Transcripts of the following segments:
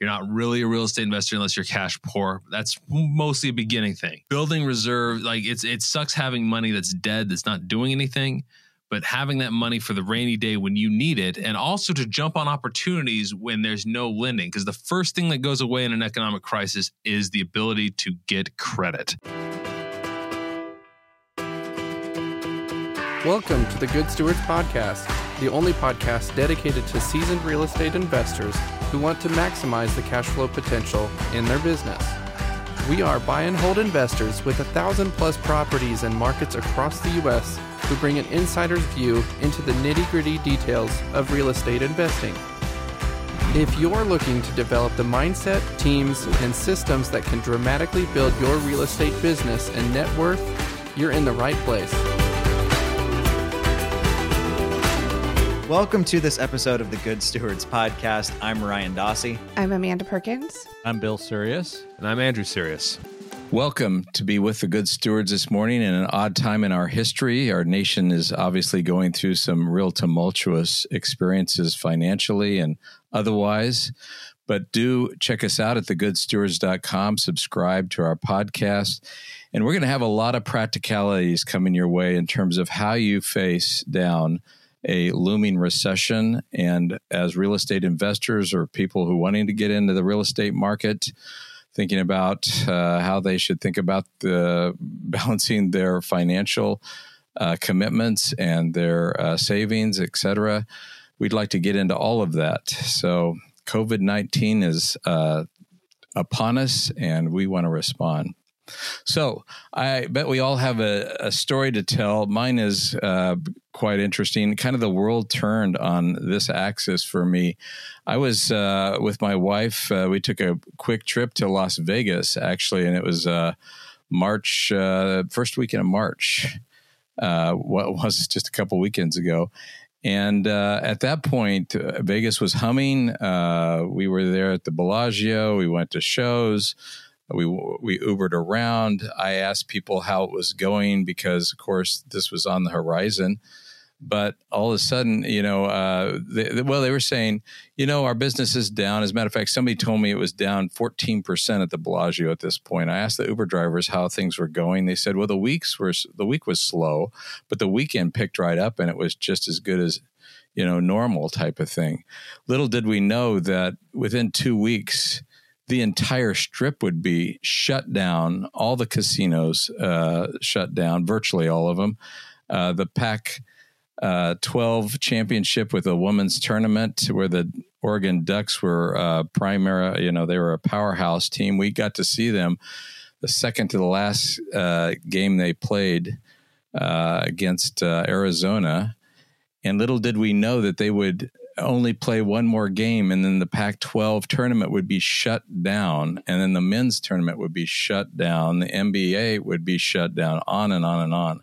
You're not really a real estate investor unless you're cash poor. That's mostly a beginning thing. Building reserve, like it's it sucks having money that's dead that's not doing anything, but having that money for the rainy day when you need it, and also to jump on opportunities when there's no lending. Because the first thing that goes away in an economic crisis is the ability to get credit. Welcome to the Good Stewards Podcast, the only podcast dedicated to seasoned real estate investors who want to maximize the cash flow potential in their business. We are buy and hold investors with a thousand plus properties and markets across the U.S. who bring an insider's view into the nitty gritty details of real estate investing. If you're looking to develop the mindset, teams, and systems that can dramatically build your real estate business and net worth, you're in the right place. Welcome to this episode of the Good Stewards Podcast. I'm Ryan Dossey. I'm Amanda Perkins. I'm Bill Syrios. And I'm Andrew Syrios. Welcome to be with the good stewards this morning in an odd time in our history. Our nation is obviously going through some real tumultuous experiences financially and otherwise. But do check us out at thegoodstewards.com, subscribe to our podcast. And we're going to have a lot of practicalities coming your way in terms of how you face down a looming recession. And as real estate investors or people who wanting to get into the real estate market, thinking about uh, how they should think about the balancing their financial uh, commitments and their uh, savings, et cetera. We'd like to get into all of that. So COVID nineteen is uh, upon us, and we want to respond. So I bet we all have a, a story to tell. Mine is uh, quite interesting. Kind of the world turned on this axis for me. I was uh, with my wife. Uh, we took a quick trip to Las Vegas, actually, and it was uh, March, uh, first weekend of March. Uh, what was just a couple weekends ago. And uh, at that point, Vegas was humming. Uh, we were there at the Bellagio. We went to shows we we Ubered around. I asked people how it was going because, of course, this was on the horizon. But all of a sudden, you know, uh, they, well, they were saying, you know, our business is down. As a matter of fact, somebody told me it was down 14% at the Bellagio at this point. I asked the Uber drivers how things were going. They said, well, the weeks were the week was slow, but the weekend picked right up, and it was just as good as you know normal type of thing. Little did we know that within two weeks the entire strip would be shut down. All the casinos uh, shut down, virtually all of them. Uh, the Pac uh, 12 championship with a women's tournament where the Oregon Ducks were uh, primary, you know, they were a powerhouse team. We got to see them the second to the last uh, game they played uh, against uh, Arizona. And little did we know that they would only play one more game and then the Pac 12 tournament would be shut down and then the men's tournament would be shut down. The NBA would be shut down, on and on and on.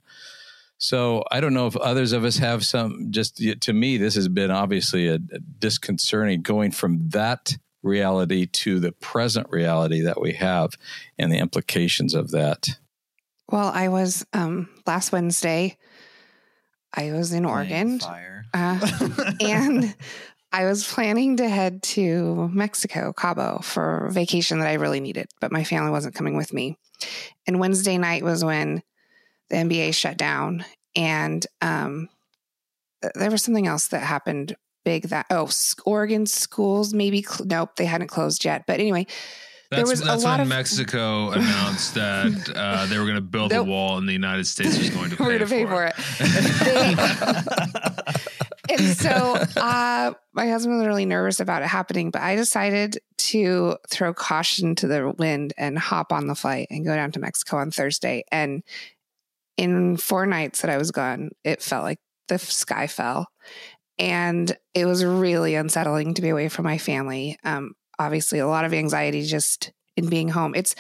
So I don't know if others of us have some, just to me, this has been obviously a, a disconcerting going from that reality to the present reality that we have and the implications of that. Well, I was um, last Wednesday I was in Oregon. Uh, and I was planning to head to Mexico, Cabo, for vacation that I really needed, but my family wasn't coming with me. And Wednesday night was when the NBA shut down. And um, there was something else that happened big that, oh, Oregon schools maybe, cl- nope, they hadn't closed yet. But anyway, that's, there was that's a lot when of Mexico announced that uh, they were going to build Nope. a wall and the United States was going to pay, we're to pay for it. They- and so uh, my husband was really nervous about it happening, but I decided to throw caution to the wind and hop on the flight and go down to Mexico on Thursday. And in four nights that I was gone, it felt like the sky fell. And it was really unsettling to be away from my family. Um, obviously, a lot of anxiety just in being home. It's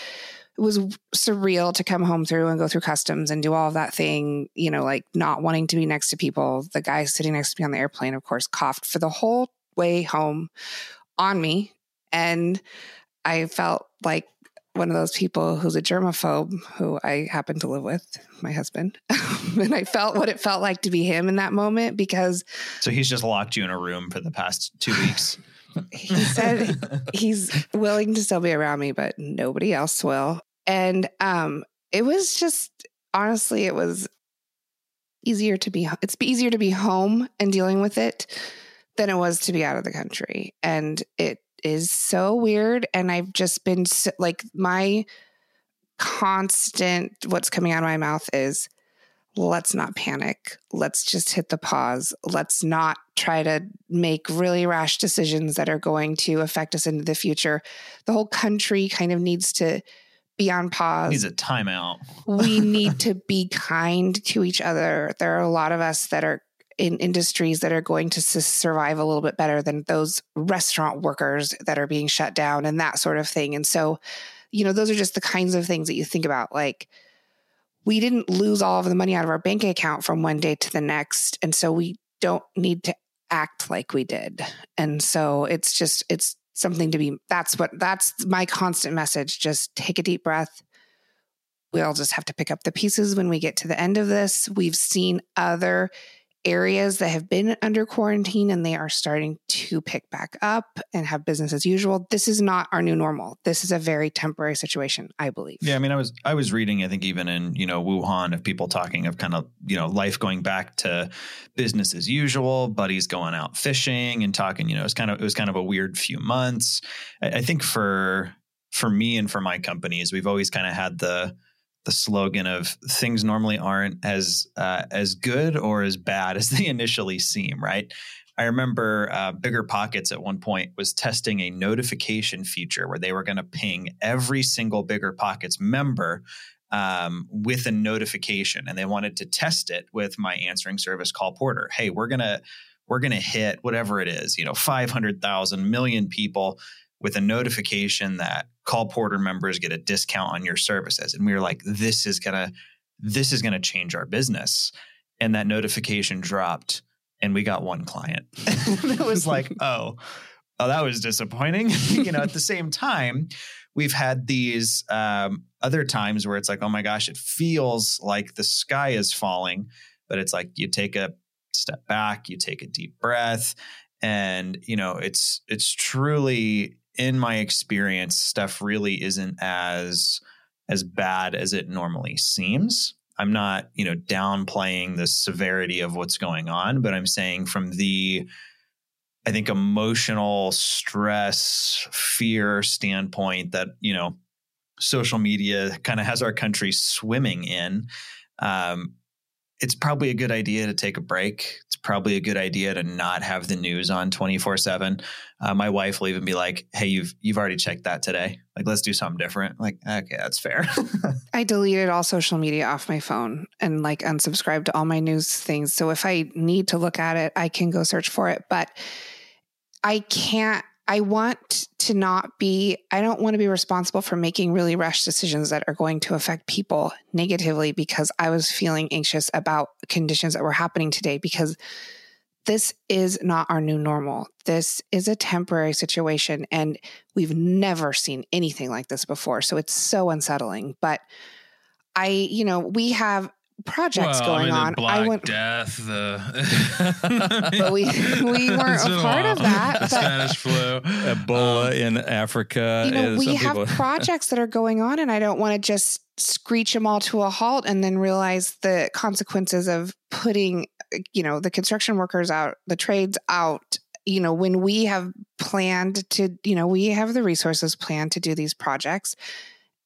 it was surreal to come home through and go through customs and do all of that thing, you know, like not wanting to be next to people. The guy sitting next to me on the airplane, of course, coughed for the whole way home on me. And I felt like one of those people who's a germaphobe who I happen to live with, my husband. and I felt what it felt like to be him in that moment because So he's just locked you in a room for the past two weeks. he said he's willing to still be around me, but nobody else will. And um, it was just honestly, it was easier to be. It's easier to be home and dealing with it than it was to be out of the country, and it is so weird. And I've just been so, like my constant. What's coming out of my mouth is let's not panic. Let's just hit the pause. Let's not try to make really rash decisions that are going to affect us into the future. The whole country kind of needs to be on pause. Needs a timeout. we need to be kind to each other. There are a lot of us that are in industries that are going to survive a little bit better than those restaurant workers that are being shut down and that sort of thing. And so, you know, those are just the kinds of things that you think about like we didn't lose all of the money out of our bank account from one day to the next. And so we don't need to act like we did. And so it's just, it's something to be, that's what, that's my constant message. Just take a deep breath. We'll just have to pick up the pieces when we get to the end of this. We've seen other areas that have been under quarantine and they are starting to pick back up and have business as usual. This is not our new normal. This is a very temporary situation, I believe. Yeah, I mean, I was I was reading, I think even in you know Wuhan, of people talking of kind of you know life going back to business as usual. Buddies going out fishing and talking. You know, it's kind of it was kind of a weird few months. I, I think for for me and for my companies, we've always kind of had the the slogan of things normally aren't as uh, as good or as bad as they initially seem, right? I remember uh, BiggerPockets at one point was testing a notification feature where they were going to ping every single BiggerPockets member um, with a notification, and they wanted to test it with my answering service call porter. Hey, we're gonna we're gonna hit whatever it is, you know, five hundred thousand million people with a notification that call porter members get a discount on your services. And we were like this is gonna this is gonna change our business. And that notification dropped and we got one client. It was like oh oh that was disappointing. You know at the same time we've had these um, other times where it's like oh my gosh it feels like the sky is falling but it's like you take a step back you take a deep breath and you know it's it's truly in my experience, stuff really isn't as as bad as it normally seems. I'm not, you know, downplaying the severity of what's going on, but I'm saying from the I think emotional stress, fear standpoint that, you know, social media kind of has our country swimming in. Um, it's probably a good idea to take a break. It's probably a good idea to not have the news on 24 uh, My wife will even be like, Hey, you've, you've already checked that today. Like, let's do something different. like, okay, that's fair. I deleted all social media off my phone and like unsubscribed to all my news things. So if I need to look at it, I can go search for it. But I can't I want to not be, I don't want to be responsible for making really rash decisions that are going to affect people negatively because I was feeling anxious about conditions that were happening today because this is not our new normal. This is a temporary situation and we've never seen anything like this before. So it's so unsettling. But I, you know, we have projects well, going I mean, on. Black I went Death, the but we we weren't a part of that. The Spanish flu, Ebola um, in Africa. You know, we have projects that are going on, and I don't want to just screech them all to a halt and then realize the consequences of putting, you know, the construction workers out, the trades out. You know, when we have planned to, you know, we have the resources planned to do these projects.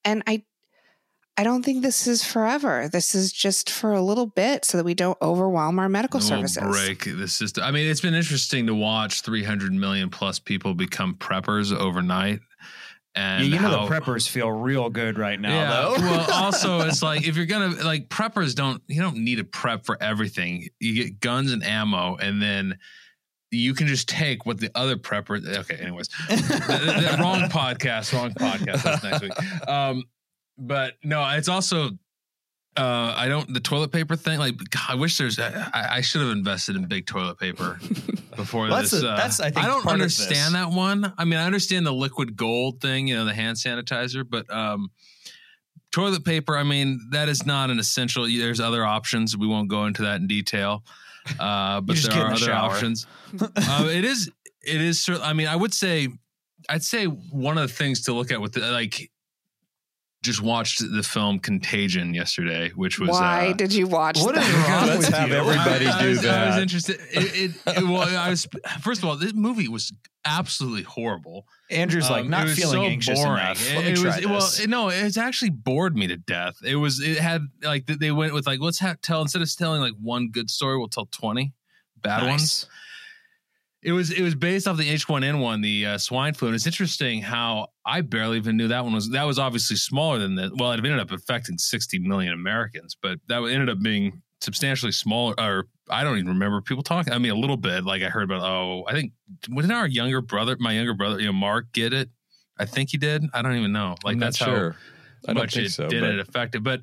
And I I don't think this is forever. This is just for a little bit so that we don't overwhelm our medical services. Break the system. I mean, it's been interesting to watch 300 million plus people become preppers overnight. And yeah, you know how, the preppers feel real good right now, yeah, though. well, also it's like if you're gonna like preppers don't you don't need to prep for everything. You get guns and ammo, and then you can just take what the other prepper. Okay, anyways, wrong podcast, wrong podcast. That's next week. Um, but no, it's also uh, I don't the toilet paper thing. Like, I wish there's. I, I should have invested in big toilet paper before well, this. That's, a, uh, that's I think I don't understand that one. I mean, I understand the liquid gold thing, you know, the hand sanitizer, but um, toilet paper. I mean, that is not an essential. There's other options. We won't go into that in detail. Uh, but there are the other shower. options. uh, it is it is. I mean, I would say, I'd say one of the things to look at with the, like, just watched the film Contagion yesterday, which was Why uh, did you watch What that? is wrong Let's with have you? everybody I, I do was, I was interested. It, it, it- well, I was first of all, this movie was absolutely horrible. Andrew's like Um, not feeling so anxious boring. enough. It, Let me it try was, this. Well, it- no, it's actually bored me to death. It was. It had like they went with like let's ha- tell instead of telling like one good story, we'll tell twenty bad ones. It was it was based off the H1N1, the uh, swine flu, and it's interesting how I barely even knew that one was that was obviously smaller than that. Well, it ended up affecting 60 million Americans, but that ended up being substantially smaller. Or I don't even remember people talking. I mean, a little bit. Like I heard about. Oh, I think didn't our younger brother, my younger brother, you know, Mark, get it? I think he did. I don't even know. Like I'm not that's how sure. I don't much think it so. did but- it affect it. But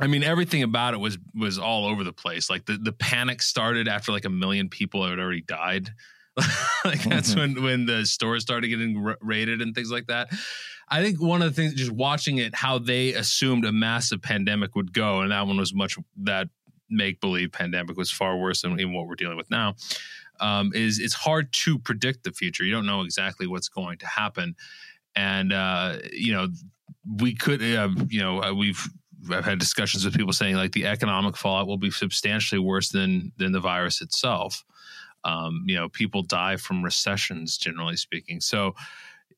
I mean, everything about it was was all over the place. Like the the panic started after like a million people had already died. like that's Mhm. when when the stores started getting ra- raided and things like that. I think one of the things, just watching it, how they assumed a massive pandemic would go, and that one was much that make believe pandemic was far worse than even what we're dealing with now. Um, is it's hard to predict the future. You don't know exactly what's going to happen, and uh, you know we could, uh, you know, uh, we've I've had discussions with people saying like the economic fallout will be substantially worse than than the virus itself. Um, you know, people die from recessions, generally speaking. So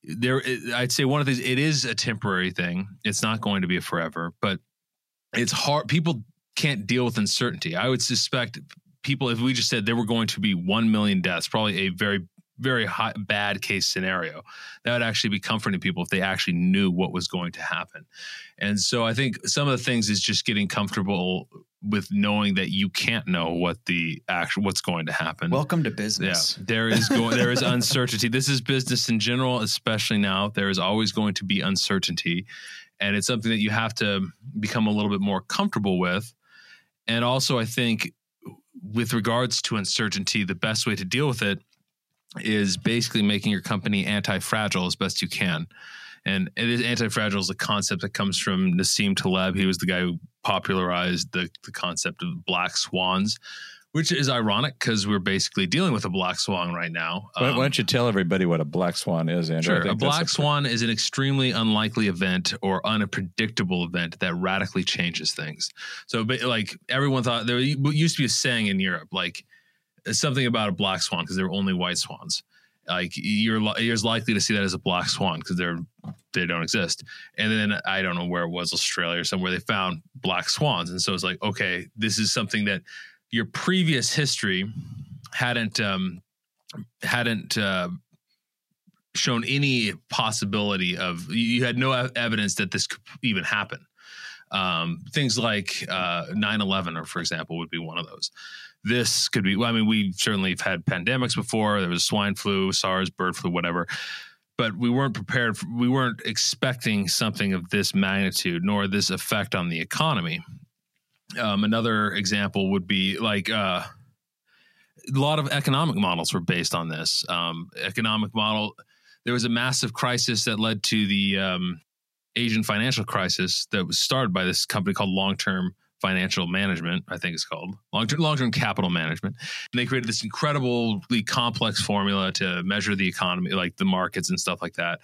there, I'd say one of these, it is a temporary thing. It's not going to be forever, but it's hard. People can't deal with uncertainty. I would suspect people, if we just said there were going to be 1 million deaths, probably a very, very high, bad case scenario, that would actually be comforting people if they actually knew what was going to happen. And so I think some of the things is just getting comfortable with knowing that you can't know what the actual what's going to happen. Welcome to yeah, business. there is going there is uncertainty. This is business in general, especially now. There is always going to be uncertainty, and it's something that you have to become a little bit more comfortable with. And also, I think with regards to uncertainty, the best way to deal with it is basically making your company anti-fragile as best you can. And it is anti-fragile is a concept that comes from Nassim Taleb. He was the guy who popularized the, the concept of black swans, which is ironic because we're basically dealing with a black swan right now. Why, Um, why don't you tell everybody what a black swan is, Andrew? Sure. A black swan is an extremely unlikely event or unpredictable event that radically changes things. So, but, like everyone thought, there used to be a saying in Europe, like something about a black swan because there were only white swans. Like you're you're as likely to see that as a black swan because they're they don't exist. And then I don't know where it was, Australia or somewhere. They found black swans, and so it's like, okay, this is something that your previous history hadn't um, hadn't uh, shown any possibility of you had no evidence that this could even happen um, things like uh, 9-11 or for example would be one of those. This could be well, i mean we certainly have had pandemics before. There was swine flu sars bird flu whatever. But we weren't prepared for, we weren't expecting something of this magnitude nor this effect on the economy. Um, another example would be like uh, a lot of economic models were based on this. Um, economic model there was a massive crisis that led to the um, asian financial crisis that was started by this company called long-term financial management i think it's called. Long-term, long-term capital management. And they created this incredibly complex formula to measure the economy like the markets and stuff like that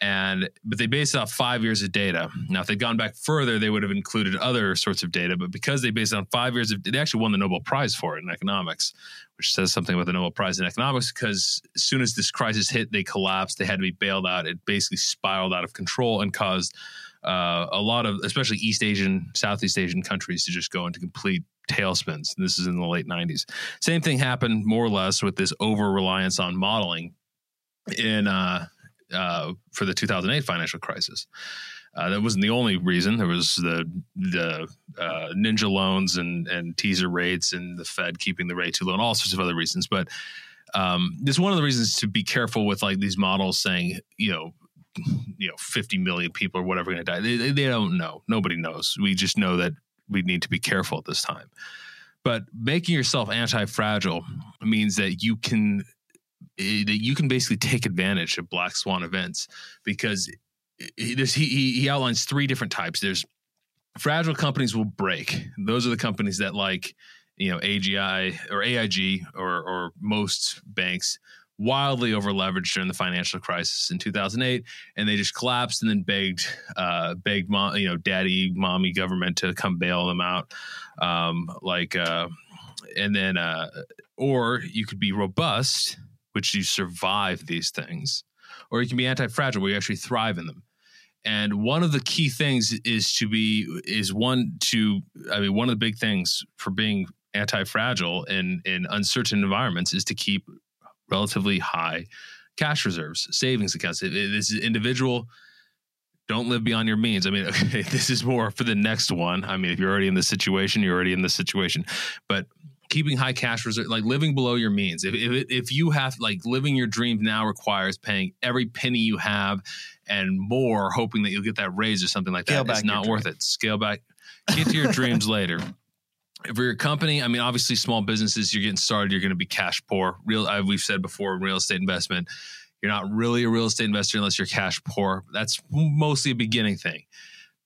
and but they based it off five years of data. Now, if they'd gone back further, they would have included other sorts of data. But because they based it on five years of, they actually won the Nobel Prize for it in economics, which says something about the Nobel Prize in economics. Because as soon as this crisis hit, they collapsed. They had to be bailed out. It basically spiraled out of control and caused uh, a lot of, especially East Asian, Southeast Asian countries, to just go into complete tailspins. This is in the late '90s. Same thing happened more or less with this over reliance on modeling in. Uh, uh, for the 2008 financial crisis. Uh, that wasn't the only reason. There was the the uh, ninja loans and and teaser rates and the Fed keeping the rate too low and all sorts of other reasons. But um, it's one of the reasons to be careful with like these models saying you know you know 50 million people or whatever are going to die. They, they, they don't know. Nobody knows. We just know that we need to be careful at this time. But making yourself anti-fragile means that you can eh, that you can basically take advantage of black swan events because he, he, he he outlines three different types. There's fragile companies will break. Those are the companies that like you know AGI or AIG or or most banks wildly overleveraged during the financial crisis in 2008, and they just collapsed and then begged, uh, begged, mom, you know, daddy, mommy, government to come bail them out. Um, like, uh, and then, uh, or you could be robust, which you survive these things, or you can be anti-fragile, where you actually thrive in them. And one of the key things is to be is one to I mean one of the big things for being anti-fragile in in uncertain environments is to keep relatively high cash reserves, savings accounts. It, it, this is individual. Don't live beyond your means. I mean, okay, this is more for the next one. I mean, if you're already in this situation, you're already in this situation. But keeping high cash reserve, like living below your means. If, if if you have like living your dreams now requires paying every penny you have and more, hoping that you'll get that raise or something like Scale that, it's not worth dream. it. Scale back. Get to your dreams later. For your company, I mean, obviously, small businesses, you're getting started, you're going to be cash poor. Real, uh, we've said before, in real estate investment, you're not really a real estate investor unless you're cash poor. That's mostly a beginning thing.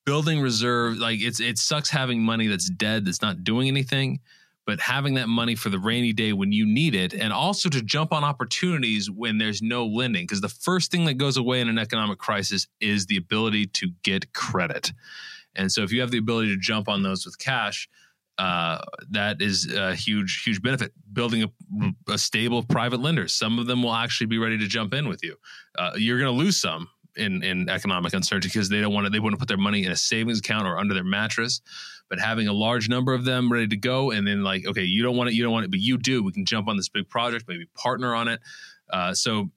Building reserve, like it's it sucks having money that's dead, that's not doing anything but having that money for the rainy day when you need it and also to jump on opportunities when there's no lending because the first thing that goes away in an economic crisis is the ability to get credit. And so if you have the ability to jump on those with cash uh, that is a huge huge benefit. Building a, a stable private lenders some of them will actually be ready to jump in with you. Uh, you're going to lose some in, in economic uncertainty because they don't want to they want to put their money in a savings account or under their mattress. But having a large number of them ready to go and then like okay you don't want it you don't want it but you do we can jump on this big project maybe partner on it. Uh, so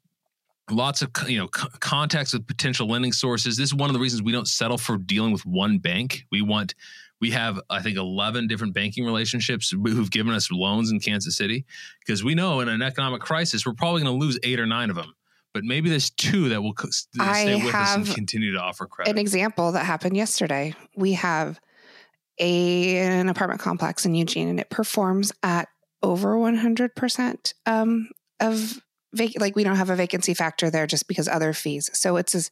lots of you know c- contacts with potential lending sources. This is one of the reasons we don't settle for dealing with one bank. We want we have i think 11 different banking relationships who've given us loans in kansas city. Because we know in an economic crisis we're probably going to lose eight or nine of them but maybe there's two that will co- st- I stay with us and continue to offer credit An example that happened yesterday. We have a an apartment complex in Eugene, and it performs at over one hundred percent um, of vac- like we don't have a vacancy factor there just because other fees. So it's this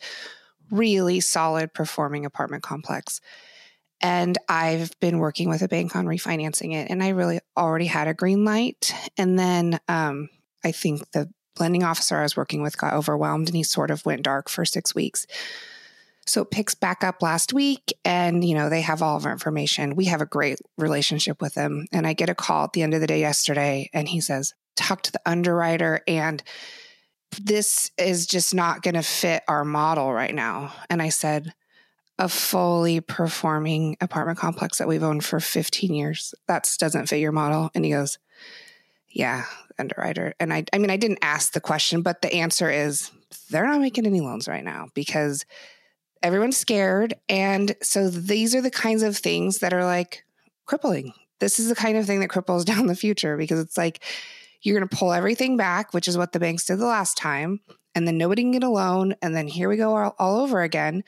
really solid performing apartment complex. And I've been working with a bank on refinancing it, and I really already had a green light. And then um, I think the lending officer I was working with got overwhelmed, and he sort of went dark for six weeks. So it picks back up last week, and you know they have all of our information. We have a great relationship with them, and I get a call at the end of the day yesterday, and he says, "Talk to the underwriter, and this is just not going to fit our model right now." And I said, "A fully performing apartment complex that we've owned for 15 years that doesn't fit your model," and he goes, "Yeah, underwriter." And I, I mean, I didn't ask the question, but the answer is they're not making any loans right now because everyone's scared. And so these are the kinds of things that are like crippling. This is the kind of thing that cripples down the future because it's like you're going to pull everything back, which is what the banks did the last time. And then nobody can get a loan. And then here we go all, all over again.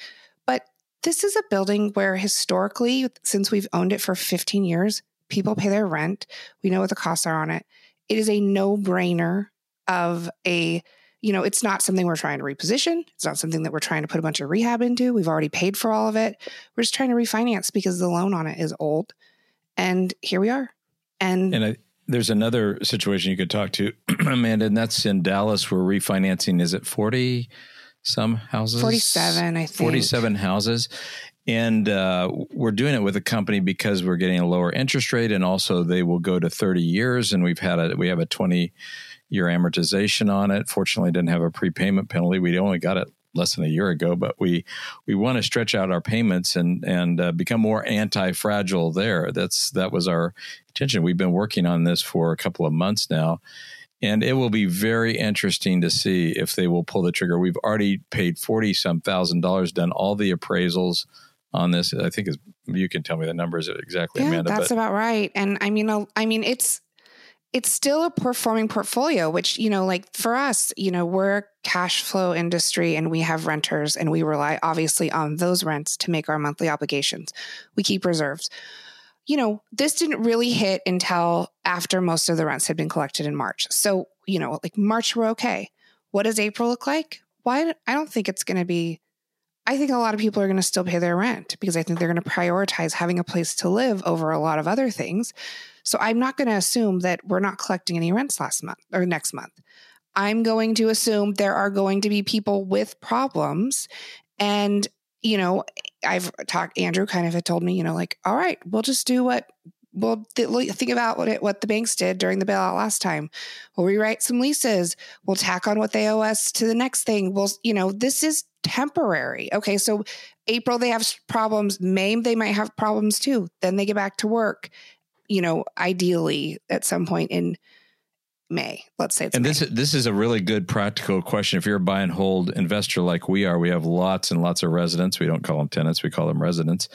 But this is a building where historically, since we've owned it for 15 years, people pay their rent. We know what the costs are on it. It is a no brainer of a you know, it's not something we're trying to reposition. It's not something that we're trying to put a bunch of rehab into. We've already paid for all of it. We're just trying to refinance because the loan on it is old. And here we are. And, And I, there's another situation you could talk to, Amanda, and that's in Dallas. We're refinancing. Is it 40 some houses? 47, I think. 47 houses. And uh, we're doing it with a company because we're getting a lower interest rate, and also they will go to 30 years. And we've had a we have a 20 year amortization on it. Fortunately, didn't have a prepayment penalty. We only got it less than a year ago, but we we want to stretch out our payments and and uh, become more anti fragile. There, that's that was our intention. We've been working on this for a couple of months now. And it will be very interesting to see if they will pull the trigger. We've already paid forty some thousand dollars, done all the appraisals on this. I think is you can tell me the numbers exactly, yeah, Amanda. that's but about right. And I mean, I mean, it's it's still a performing portfolio, which you know, like for us, you know, we're a cash flow industry, and we have renters, and we rely obviously on those rents to make our monthly obligations. We keep reserves. You know, this didn't really hit until after most of the rents had been collected in March. So, you know, like March, we're okay. What does April look like? Why? I don't think it's going to be I think a lot of people are going to still pay their rent because I think they're going to prioritize having a place to live over a lot of other things. So I'm not going to assume that we're not collecting any rents last month or next month. I'm going to assume there are going to be people with problems. And, you know, I've talked, Andrew kind of had told me, you know, like, all right, we'll just do what we'll th- think about what it, what the banks did during the bailout last time. We'll rewrite some leases. We'll tack on what they owe us to the next thing. We'll, you know, this is temporary. Okay, so April they have problems. May they might have problems too. Then they get back to work. You know, ideally at some point in May. Let's say and May. this this is a really good practical question. If you're a buy and hold investor like we are, we have lots and lots of residents. We don't call them tenants; we call them residents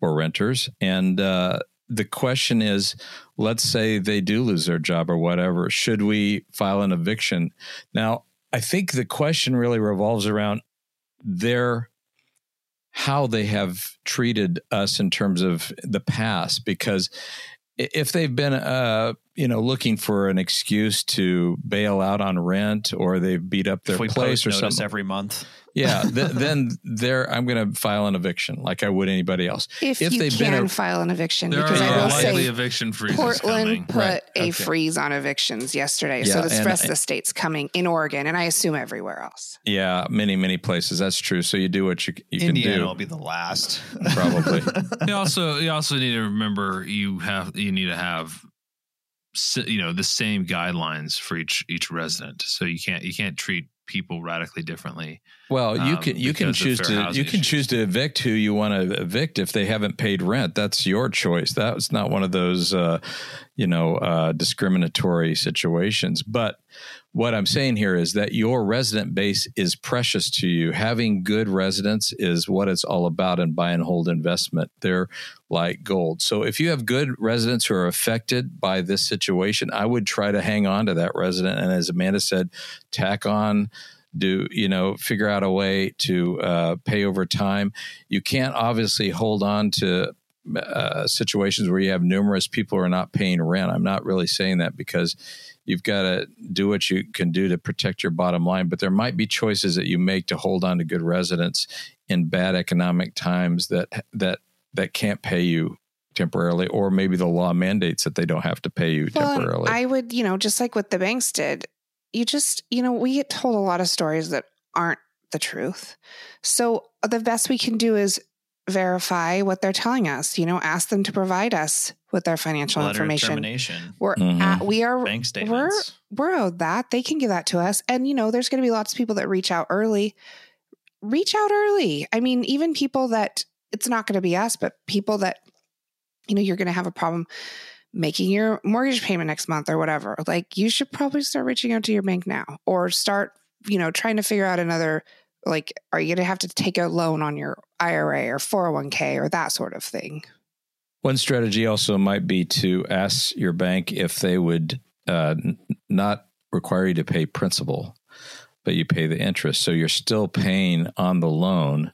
or renters. And uh, the question is, let's say they do lose their job or whatever. Should we file an eviction? Now, I think the question really revolves around their how they have treated us in terms of the past because if they've been uh, you know looking for an excuse to bail out on rent or they've beat up their place or something every month. Yeah th- then there i'm going to file an eviction like i would anybody else if, if you they've can been a- file an eviction, There because are I will likely say eviction freezes Portland coming. put Right, a okay. freeze on evictions yesterday. Yeah, so the and rest I- of the state's coming in Oregon, and I assume everywhere else. yeah many many places that's true so you do what you, you can do. Indiana will be the last. Probably. you also you also need to remember you have you need to have you know the same guidelines for each each resident so you can't you can't treat people radically differently Well, you um, can you can choose to you can issues. choose to evict who you want to evict if they haven't paid rent. That's your choice. That was not one of those uh, you know uh, discriminatory situations. But what I'm saying here is that your resident base is precious to you. Having good residents is what it's all about in buy and hold investment. They're like gold. So if you have good residents who are affected by this situation, I would try to hang on to that resident. And as Amanda said, tack on do you know figure out a way to uh, pay over time you can't obviously hold on to uh, situations where you have numerous people who are not paying rent i'm not really saying that because you've got to do what you can do to protect your bottom line but there might be choices that you make to hold on to good residents in bad economic times that that that can't pay you temporarily or maybe the law mandates that they don't have to pay you Well, temporarily I would, you know, just like what the banks did, you just, you know, we get told a lot of stories that aren't the truth. So the best we can do is verify what they're telling us, you know, ask them to provide us with their financial Letter information. We're Mhm. at, we are bank statements. we're owed that. They can give that to us. And, you know, there's going to be lots of people that reach out early. Reach out early. I mean, even people that it's not going to be us, but people that, you know, you're going to have a problem making your mortgage payment next month or whatever. Like, you should probably start reaching out to your bank now or start, you know, trying to figure out another. Like, are you going to have to take a loan on your IRA or 401k or that sort of thing? One strategy also might be to ask your bank if they would uh, not require you to pay principal, but you pay the interest. So you're still paying on the loan,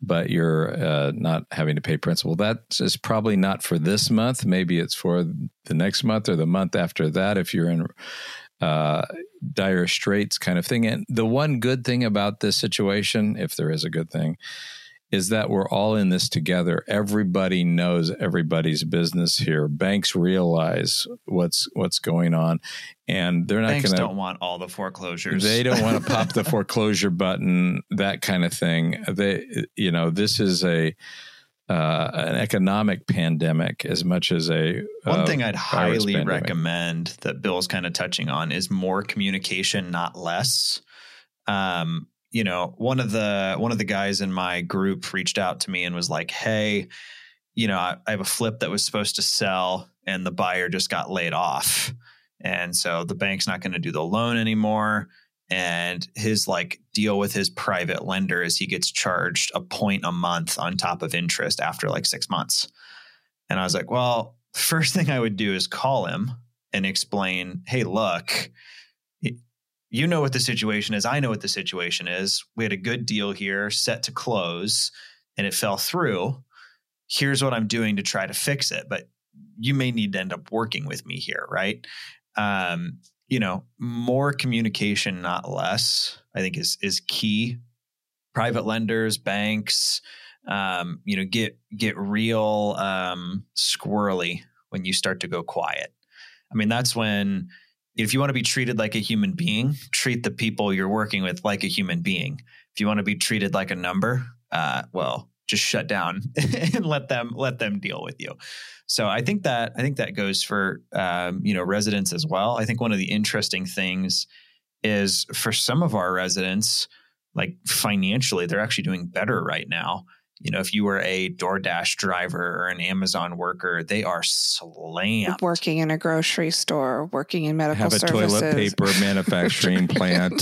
but you're uh, not having to pay principal. That is probably not for this month. Maybe it's for the next month or the month after that if you're in uh, dire straits kind of thing. And the one good thing about this situation, if there is a good thing, is that we're all in this together. Everybody knows everybody's business here. Banks realize what's what's going on, and they're not going don't want all the foreclosures. They don't want to pop the foreclosure button, that kind of thing. They, you know, this is a uh, an economic pandemic as much as a One uh, thing I'd highly pandemic. recommend that Bill's kind of touching on is more communication, not less. Um, you know, one of the one of the guys in my group reached out to me and was like, "Hey, you know, I, I have a flip that was supposed to sell, and the buyer just got laid off, and so the bank's not going to do the loan anymore." And his like deal with his private lender is he gets charged a point a month on top of interest after like six months. And I was like, well, first thing I would do is call him and explain, hey, look, you know what the situation is. I know what the situation is. We had a good deal here set to close and it fell through. Here's what I'm doing to try to fix it. But you may need to end up working with me here, right? Um, you know, more communication, not less, I think is is key. Private lenders, banks, um, you know, get get real um, squirrely when you start to go quiet. I mean, that's when if you want to be treated like a human being, treat the people you're working with like a human being. If you want to be treated like a number, uh, well, just shut down and let them let them deal with you. So I think that I think that goes for um, you know residents as well. I think one of the interesting things is for some of our residents, like financially, they're actually doing better right now. You know, if you were a DoorDash driver or an Amazon worker, they are slammed. Working in a grocery store, working in medical Have a services. toilet paper manufacturing plant.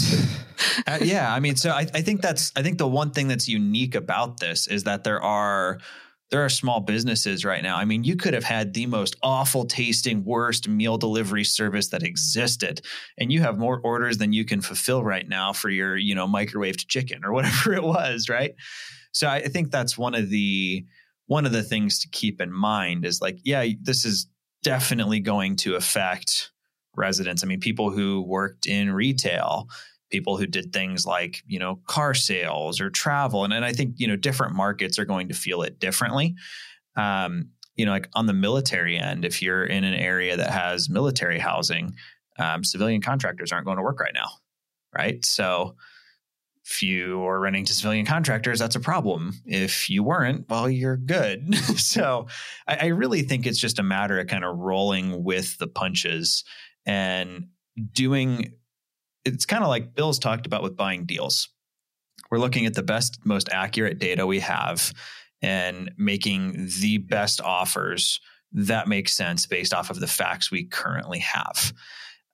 Uh, yeah, I mean, so I, I think that's I think the one thing that's unique about this is that there are there are small businesses right now. I mean, you could have had the most awful tasting, worst meal delivery service that existed, and you have more orders than you can fulfill right now for your, you know, microwaved chicken or whatever it was, right? So I think that's one of the one of the things to keep in mind is like, yeah, this is definitely going to affect residents. I mean, people who worked in retail, people who did things like, you know, car sales or travel. And, and I think, you know, different markets are going to feel it differently. Um, you know, like on the military end, if you're in an area that has military housing, um, civilian contractors aren't going to work right now. Right. So, if you are renting to civilian contractors, that's a problem. If you weren't, well, you're good. so I, I, really think it's just a matter of kind of rolling with the punches and doing it's kind of like Bill's talked about with buying deals. We're looking at the best, most accurate data we have and making the best offers that make sense based off of the facts we currently have.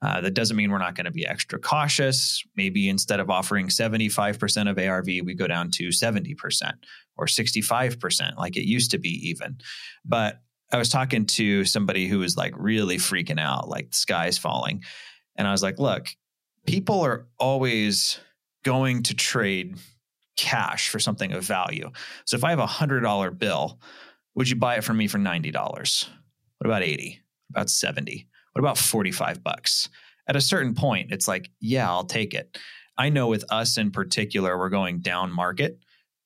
Uh, that doesn't mean we're not going to be extra cautious. Maybe instead of offering 75% of ARV, we go down to 70% or 65%, like it used to be, even. But I was talking to somebody who was like really freaking out, like the sky's falling. And I was like, look, people are always going to trade cash for something of value. So if I have a $100 bill, would you buy it from me for $90? What about 80? About 70? What about 45 bucks? At a certain point, it's like, yeah, I'll take it. I know with us in particular, we're going down market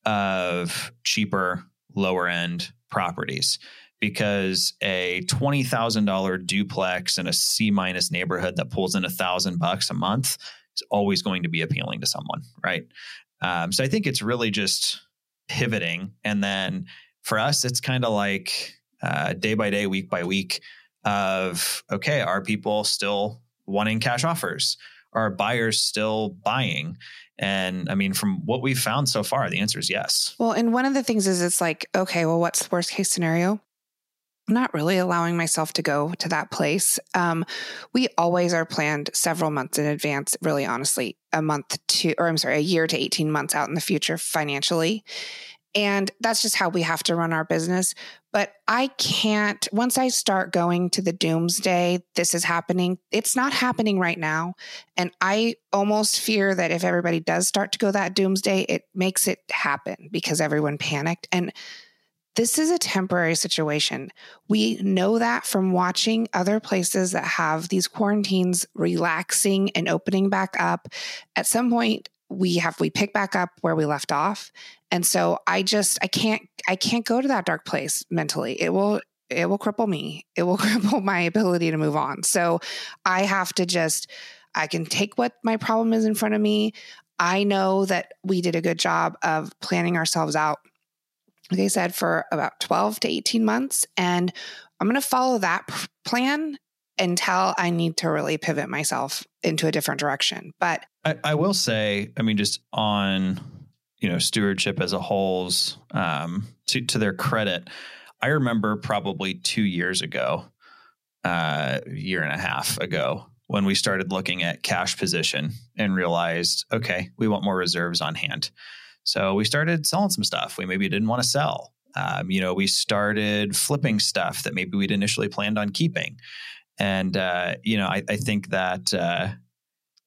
of cheaper, lower end properties because a $20,000 duplex in a C minus neighborhood that pulls in a thousand bucks a month is always going to be appealing to someone. Right. Um, so I think it's really just pivoting. And then for us, it's kind of like uh, day by day, week by week of, okay, are people still wanting cash offers? Are buyers still buying? And I mean, from what we've found so far, the answer is yes. Well, and one of the things is it's like, okay, well, what's the worst case scenario? Not really allowing myself to go to that place. Um, we always are planned several months in advance, really honestly, a month to, or I'm sorry, a year to 18 months out in the future financially. And that's just how we have to run our business. But I can't, once I start going to the doomsday, this is happening. It's not happening right now. And I almost fear that if everybody does start to go that doomsday, it makes it happen because everyone panicked. And this is a temporary situation. We know that from watching other places that have these quarantines relaxing and opening back up. At some point, we have we pick back up where we left off. And so I just I can't I can't go to that dark place mentally. It will it will cripple me. It will cripple my ability to move on. So I have to just I can take what my problem is in front of me. I know that we did a good job of planning ourselves out like I said, for about 12 to 18 months. And I'm going to follow that p- plan until I need to really pivot myself into a different direction. But I, I will say, I mean, just on, you know, stewardship as a whole's, um, to, to their credit, I remember probably two years ago, uh, year and a half ago, when we started looking at cash position and realized, okay, we want more reserves on hand. So we started selling some stuff we maybe didn't want to sell. Um, you know, we started flipping stuff that maybe we'd initially planned on keeping. And uh, you know, I, I think that uh,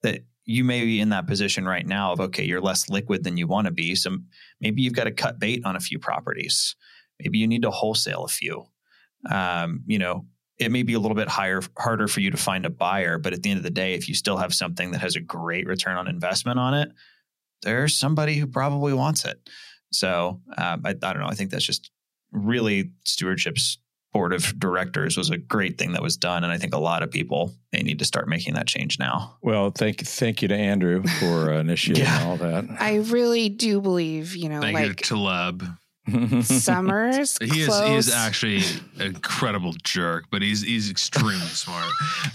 that you may be in that position right now of okay, you're less liquid than you want to be. So maybe you've got to cut bait on a few properties. Maybe you need to wholesale a few. Um, you know, it may be a little bit higher, harder for you to find a buyer, but at the end of the day, if you still have something that has a great return on investment on it, there's somebody who probably wants it. So um, I, I don't know. I think that's just really stewardship's board of directors was a great thing that was done. And I think a lot of people they need to start making that change now. Well, thank thank you to Andrew for uh, initiating Yeah. all that. I really do believe, you know, Thank you like to Leb. Summers. He is he is actually an incredible jerk, but he's he's extremely smart.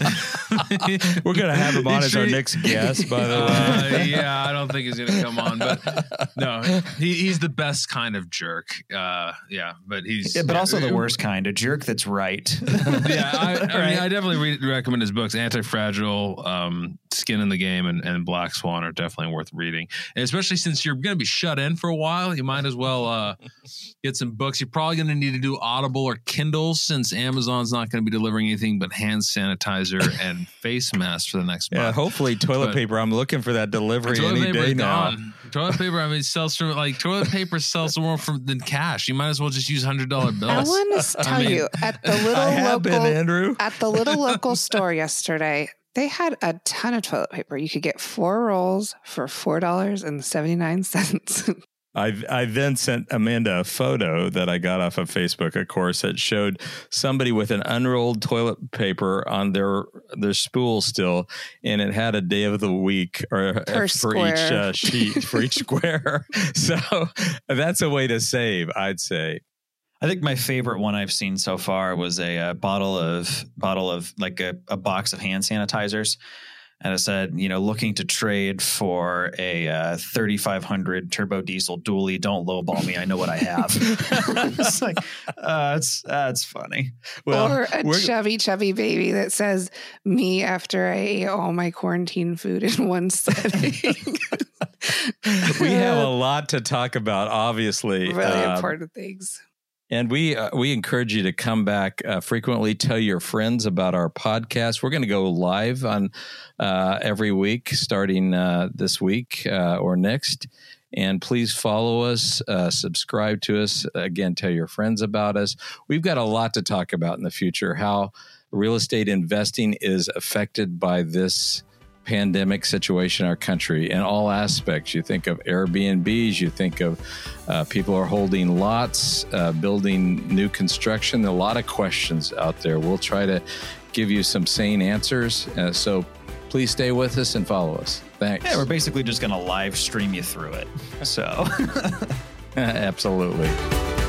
We're gonna have him on as our next guest, by the way. Uh, yeah, I don't think he's gonna come on, but no, he, he's the best kind of jerk. Uh, yeah, but he's Yeah, but also the worst kind, a jerk that's right. yeah, I, I mean, I definitely re- recommend his books. Anti Fragile, um, Skin in the Game, and, and Black Swan are definitely worth reading. And especially since you're going to be shut in for a while, you might as well uh, get some books. You're probably going to need to do Audible or Kindle since Amazon's not going to be delivering anything but hand sanitizer and face masks for the next Yeah, month. hopefully toilet But- paper. I'm looking for that delivery Toilet any day now. gone. Toilet paper, I mean, sells for like toilet paper sells more from than cash. You might as well just use hundred dollar bills. I want to tell mean, you at the little I have local been Andrew. at the little local store yesterday. They had a ton of toilet paper. You could get four rolls for four dollars and seventy nine cents. I I then sent Amanda a photo that I got off of Facebook, of course, that showed somebody with an unrolled toilet paper on their their spool still, and it had a day of the week or Per for each uh, sheet for each square. So that's a way to save, I'd say. I think my favorite one I've seen so far was a, uh bottle of bottle of like a, a box of hand sanitizers, and I said, you know, looking to trade for a uh, 3500 turbo diesel dually. Don't lowball me. I know what I have. it's like uh, that's that's funny. or a we're- chubby, chubby baby that says "Me after I ate all my quarantine food in one setting." we have a lot to talk about, obviously. really Um, important things. And we uh, we encourage you to come back uh, frequently. Tell your friends about our podcast. We're going to go live on uh, every week, starting uh, this week uh, or next. And please follow us, uh, subscribe to us. Again, tell your friends about us. We've got a lot to talk about in the future. How real estate investing is affected by this pandemic situation in our country in all aspects. You think of Airbnbs, you think of uh, people are holding lots, uh, building new construction. A lot of questions out there. We'll try to give you some sane answers. Uh, so please stay with us and follow us. Thanks. Yeah, we're basically just going to live stream you through it. So. Absolutely.